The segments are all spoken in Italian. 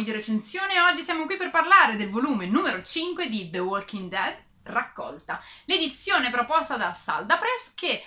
video recensione. Oggi siamo qui per parlare del volume numero 5 di The Walking Dead raccolta, l'edizione proposta da Salda Press che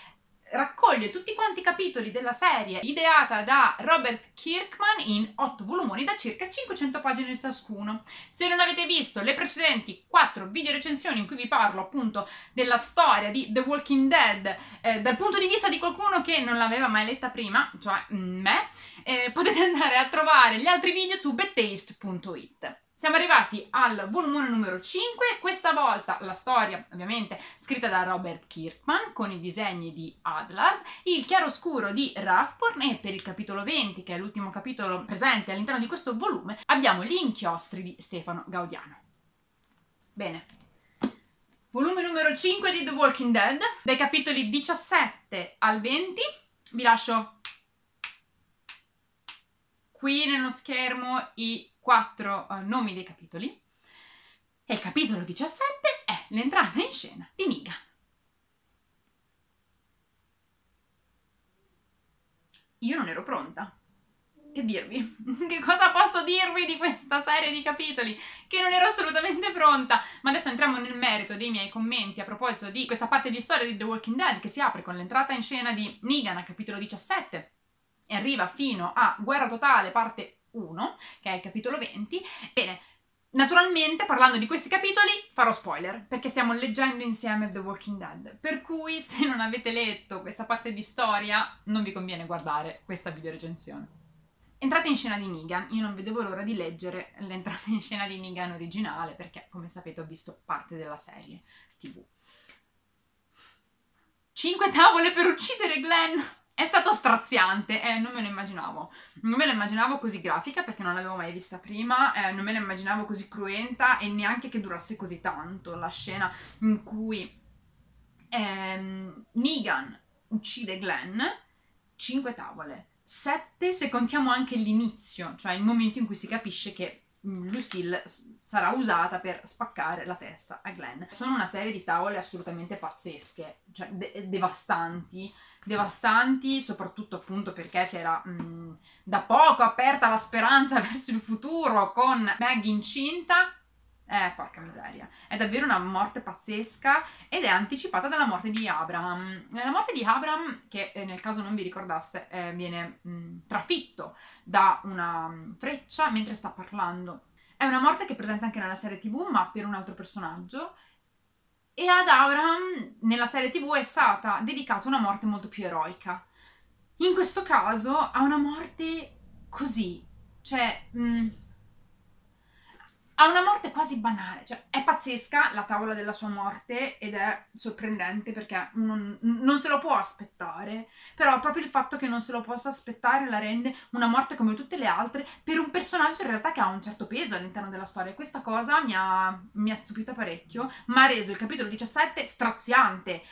raccoglie tutti quanti i capitoli della serie ideata da Robert Kirkman in 8 volumoni da circa 500 pagine ciascuno. Se non avete visto le precedenti 4 video recensioni in cui vi parlo appunto della storia di The Walking Dead eh, dal punto di vista di qualcuno che non l'aveva mai letta prima, cioè me, eh, potete andare a trovare gli altri video su bettaste.it. Siamo arrivati al volume numero 5, questa volta la storia ovviamente scritta da Robert Kirkman con i disegni di Adlard, il chiaroscuro di Rathborn e per il capitolo 20, che è l'ultimo capitolo presente all'interno di questo volume, abbiamo gli inchiostri di Stefano Gaudiano. Bene, volume numero 5 di The Walking Dead, dai capitoli 17 al 20, vi lascio qui nello schermo i quattro uh, nomi dei capitoli. E il capitolo 17 è l'entrata in scena di Negan. Io non ero pronta. Che dirvi? Che cosa posso dirvi di questa serie di capitoli? Che non ero assolutamente pronta. Ma adesso entriamo nel merito dei miei commenti a proposito di questa parte di storia di The Walking Dead che si apre con l'entrata in scena di Negan a capitolo 17 e arriva fino a Guerra Totale, parte 1, che è il capitolo 20. Bene, naturalmente parlando di questi capitoli farò spoiler, perché stiamo leggendo insieme The Walking Dead, per cui se non avete letto questa parte di storia non vi conviene guardare questa video recensione. Entrata in scena di Negan, io non vedevo l'ora di leggere l'entrata in scena di Negan originale, perché come sapete ho visto parte della serie TV. Cinque tavole per uccidere Glenn! È stato straziante, eh, non me lo immaginavo. Non me lo immaginavo così grafica perché non l'avevo mai vista prima, eh, non me la immaginavo così cruenta e neanche che durasse così tanto la scena in cui ehm, Negan uccide Glenn, cinque tavole, sette se contiamo anche l'inizio, cioè il momento in cui si capisce che mm, Lucille sarà usata per spaccare la testa a Glenn. Sono una serie di tavole assolutamente pazzesche, cioè de- devastanti devastanti, soprattutto appunto perché si era mh, da poco aperta la speranza verso il futuro con Maggie incinta. Eh, porca miseria. È davvero una morte pazzesca ed è anticipata dalla morte di Abraham. La morte di Abraham, che eh, nel caso non vi ricordaste, eh, viene mh, trafitto da una mh, freccia mentre sta parlando. È una morte che è presente anche nella serie TV, ma per un altro personaggio e ad Abraham nella serie TV è stata dedicata una morte molto più eroica. In questo caso ha una morte così, cioè mh, mm, ha una morte quasi banale, cioè è pazzesca la tavola della sua morte ed è sorprendente perché non, non, se lo può aspettare, però proprio il fatto che non se lo possa aspettare la rende una morte come tutte le altre per un personaggio in realtà che ha un certo peso all'interno della storia. Questa cosa mi ha, mi ha stupita parecchio, ma ha reso il capitolo 17 straziante.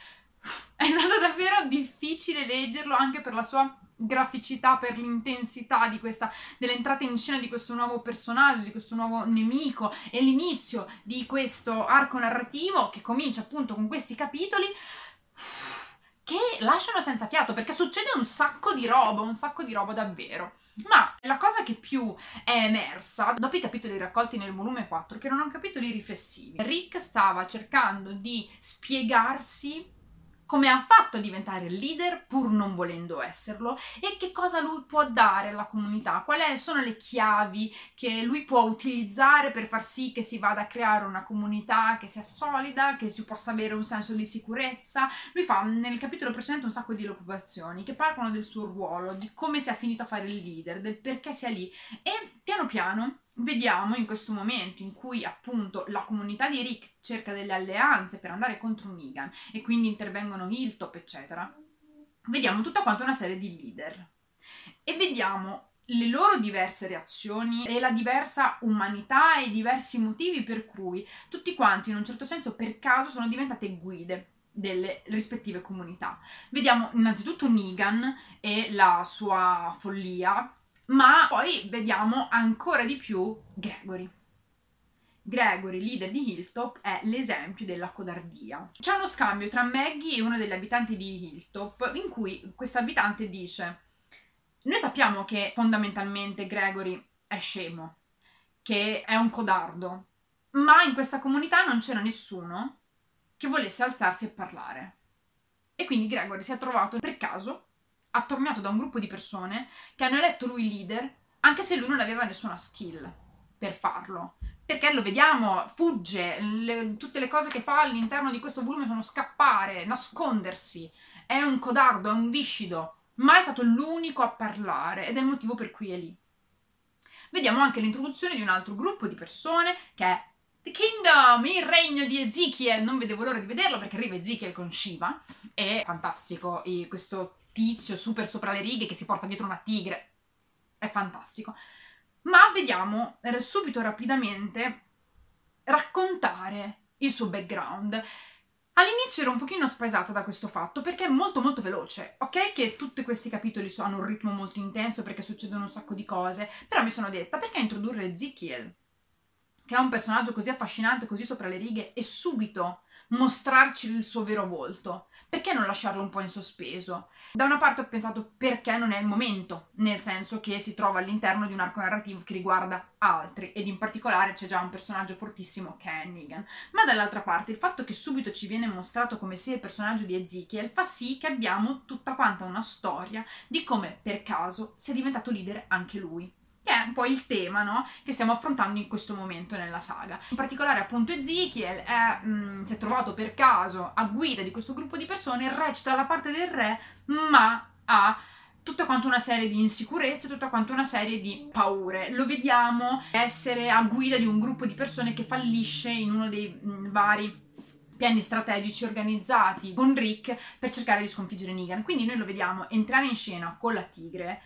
È stato davvero difficile leggerlo anche per la sua graficità, per l'intensità di questa, dell'entrata in scena di questo nuovo personaggio, di questo nuovo nemico e l'inizio di questo arco narrativo che comincia appunto con questi capitoli che lasciano senza fiato perché succede un sacco di roba, un sacco di roba davvero. Ma la cosa che più è emersa dopo i capitoli raccolti nel volume 4, che erano capitoli riflessivi, Rick stava cercando di spiegarsi come ha fatto a diventare leader pur non volendo esserlo e che cosa lui può dare alla comunità, quali sono le chiavi che lui può utilizzare per far sì che si vada a creare una comunità che sia solida, che si possa avere un senso di sicurezza. Lui fa nel capitolo precedente un sacco di occupazioni che parlano del suo ruolo, di come si è finito a fare il leader, del perché sia lì e piano piano vediamo in questo momento in cui appunto la comunità di Rick cerca delle alleanze per andare contro Negan e quindi intervengono Hilltop eccetera, vediamo tutta quanta una serie di leader e vediamo le loro diverse reazioni e la diversa umanità e i diversi motivi per cui tutti quanti in un certo senso per caso sono diventate guide delle rispettive comunità. Vediamo innanzitutto Negan e la sua follia ma poi vediamo ancora di più Gregory. Gregory, leader di Hilltop, è l'esempio della codardia. C'è uno scambio tra Maggie e uno degli abitanti di Hilltop in cui questo abitante dice noi sappiamo che fondamentalmente Gregory è scemo che è un codardo, ma in questa comunità non c'era nessuno che volesse alzarsi e parlare. E quindi Gregory si è trovato per caso attorniato da un gruppo di persone che hanno eletto lui leader, anche se lui non aveva nessuna skill per farlo. Perché lo vediamo, fugge, le, tutte le cose che fa all'interno di questo volume sono scappare, nascondersi, è un codardo, è un viscido, ma è stato l'unico a parlare ed è il motivo per cui è lì. Vediamo anche l'introduzione di un altro gruppo di persone che è The Kingdom, il regno di Ezekiel. Non vedevo l'ora di vederlo perché arriva Ezekiel con Shiva. È fantastico. Questo tizio super sopra le righe che si porta dietro una tigre. È fantastico. Ma vediamo subito rapidamente raccontare il suo background. All'inizio ero un pochino spaesata da questo fatto perché è molto molto veloce. Ok che tutti questi capitoli hanno un ritmo molto intenso perché succedono un sacco di cose, però mi sono detta perché introdurre Ezekiel, che è un personaggio così affascinante, così sopra le righe, e subito mostrarci il suo vero volto? Perché non lasciarlo un po' in sospeso? Da una parte ho pensato perché non è il momento, nel senso che si trova all'interno di un arco narrativo che riguarda altri ed in particolare c'è già un personaggio fortissimo che è Negan. Ma dall'altra parte il fatto che subito ci viene mostrato come sia il personaggio di Ezekiel fa sì che abbiamo tutta quanta una storia di come per caso sia diventato leader anche lui che è un po' il tema no? che stiamo affrontando in questo momento nella saga. In particolare appunto Ezekiel è, mh, mm, si è trovato per caso a guida di questo gruppo di persone, recita la parte del re, ma ha tutta quanta una serie di insicurezze, tutta quanta una serie di paure. Lo vediamo essere a guida di un gruppo di persone che fallisce in uno dei mh, mm, vari piani strategici organizzati con Rick per cercare di sconfiggere Negan. Quindi noi lo vediamo entrare in scena con la tigre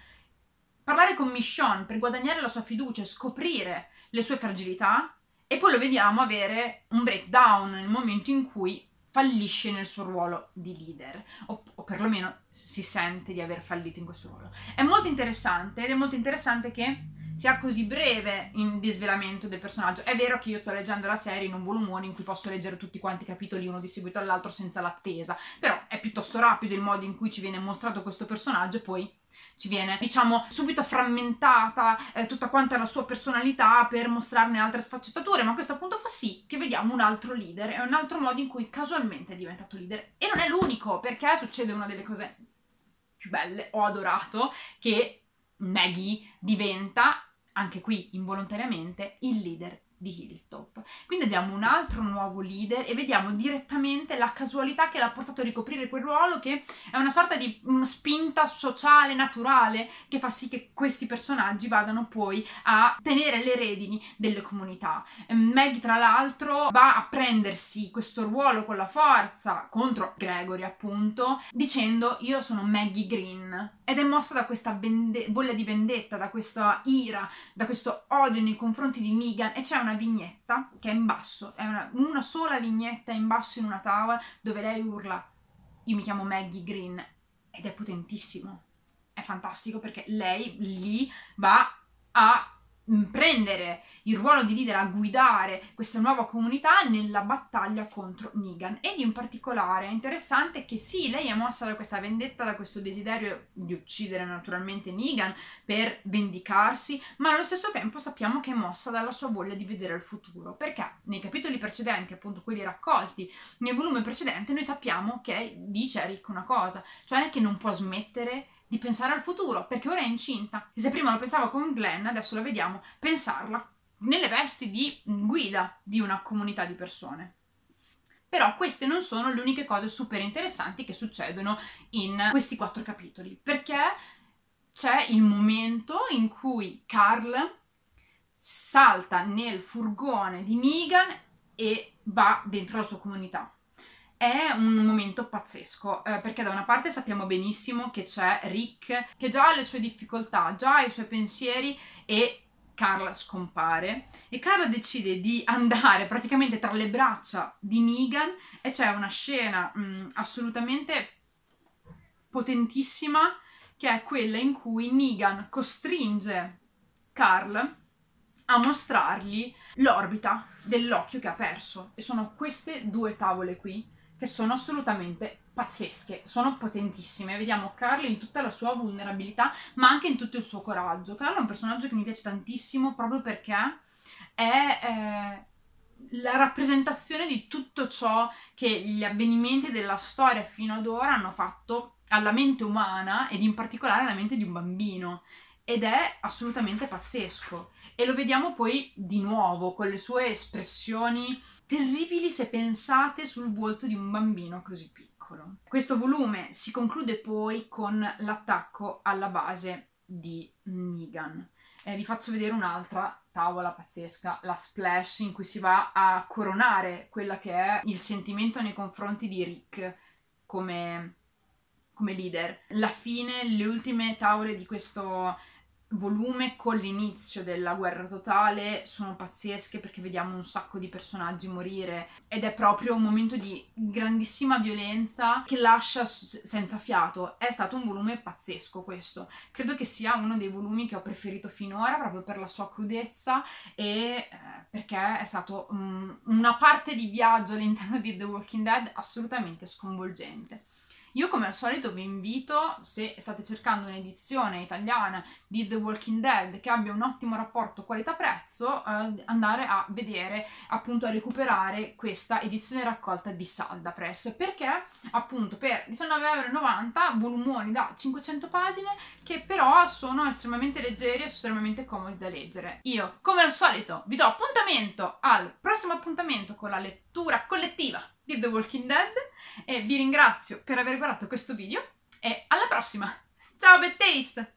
parlare con Michonne per guadagnare la sua fiducia e scoprire le sue fragilità e poi lo vediamo avere un breakdown nel momento in cui fallisce nel suo ruolo di leader o, o perlomeno si sente di aver fallito in questo ruolo. È molto interessante ed è molto interessante che sia così breve in disvelamento del personaggio. È vero che io sto leggendo la serie in un volumone in cui posso leggere tutti quanti i capitoli uno di seguito all'altro senza l'attesa, però è piuttosto rapido il modo in cui ci viene mostrato questo personaggio e poi ci viene, diciamo, subito frammentata eh, tutta quanta la sua personalità per mostrarne altre sfaccettature, ma questo appunto fa sì che vediamo un altro leader, è un altro modo in cui casualmente è diventato leader. E non è l'unico, perché succede una delle cose più belle, ho adorato, che Maggie diventa, anche qui involontariamente, il leader di Hilltop. Quindi abbiamo un altro nuovo leader e vediamo direttamente la casualità che l'ha portato a ricoprire quel ruolo che è una sorta di spinta sociale naturale che fa sì che questi personaggi vadano poi a tenere le redini delle comunità. Meg tra l'altro va a prendersi questo ruolo con la forza contro Gregory appunto dicendo io sono Maggie Green ed è mossa da questa vende- voglia di vendetta, da questa ira, da questo odio nei confronti di Negan e c'è una vignetta che è in basso, è una, una sola vignetta in basso in una tavola dove lei urla io mi chiamo Maggie Green ed è potentissimo. È fantastico perché lei lì va a prendere il ruolo di leader a guidare questa nuova comunità nella battaglia contro Negan. Ed in particolare è interessante che sì, lei è mossa da questa vendetta, da questo desiderio di uccidere naturalmente Negan per vendicarsi, ma allo stesso tempo sappiamo che è mossa dalla sua voglia di vedere il futuro, perché nei capitoli precedenti, appunto quelli raccolti nel volume precedente, noi sappiamo che dice a Rick una cosa, cioè che non può smettere di pensare al futuro, perché ora è incinta. E se prima lo pensavo con Glenn, adesso lo vediamo pensarla nelle vesti di guida di una comunità di persone. Però queste non sono le uniche cose super interessanti che succedono in questi quattro capitoli, perché c'è il momento in cui Carl salta nel furgone di Negan e va dentro la sua comunità è un momento pazzesco eh, perché da una parte sappiamo benissimo che c'è Rick che già ha le sue difficoltà, già ha i suoi pensieri e Carla scompare. E Carla decide di andare praticamente tra le braccia di Negan e c'è una scena mh, mm, assolutamente potentissima che è quella in cui Negan costringe Carl a mostrargli l'orbita dell'occhio che ha perso. E sono queste due tavole qui che sono assolutamente pazzesche, sono potentissime. Vediamo Carly in tutta la sua vulnerabilità, ma anche in tutto il suo coraggio. Carlo è un personaggio che mi piace tantissimo proprio perché è eh, la rappresentazione di tutto ciò che gli avvenimenti della storia fino ad ora hanno fatto alla mente umana ed in particolare alla mente di un bambino ed è assolutamente pazzesco. E lo vediamo poi di nuovo con le sue espressioni terribili se pensate sul volto di un bambino così piccolo. Questo volume si conclude poi con l'attacco alla base di Negan. Eh, vi faccio vedere un'altra tavola pazzesca, la splash in cui si va a coronare quella che è il sentimento nei confronti di Rick come, come leader. La fine, le ultime tavole di questo volume con l'inizio della guerra totale sono pazzesche perché vediamo un sacco di personaggi morire ed è proprio un momento di grandissima violenza che lascia senza fiato. È stato un volume pazzesco questo. Credo che sia uno dei volumi che ho preferito finora proprio per la sua crudezza e eh, perché è stato um, una parte di viaggio all'interno di The Walking Dead assolutamente sconvolgente. Io come al solito vi invito, se state cercando un'edizione italiana di The Walking Dead che abbia un ottimo rapporto qualità-prezzo, eh, andare a vedere, appunto a recuperare questa edizione raccolta di Salda Press, perché? Appunto per 19,90€ volumoni da 500 pagine che però sono estremamente leggeri e estremamente comodi da leggere. Io, come al solito, vi do appuntamento al prossimo appuntamento con la lettura collettiva di The Walking Dead e vi ringrazio per aver guardato questo video e alla prossima! Ciao Bad Taste!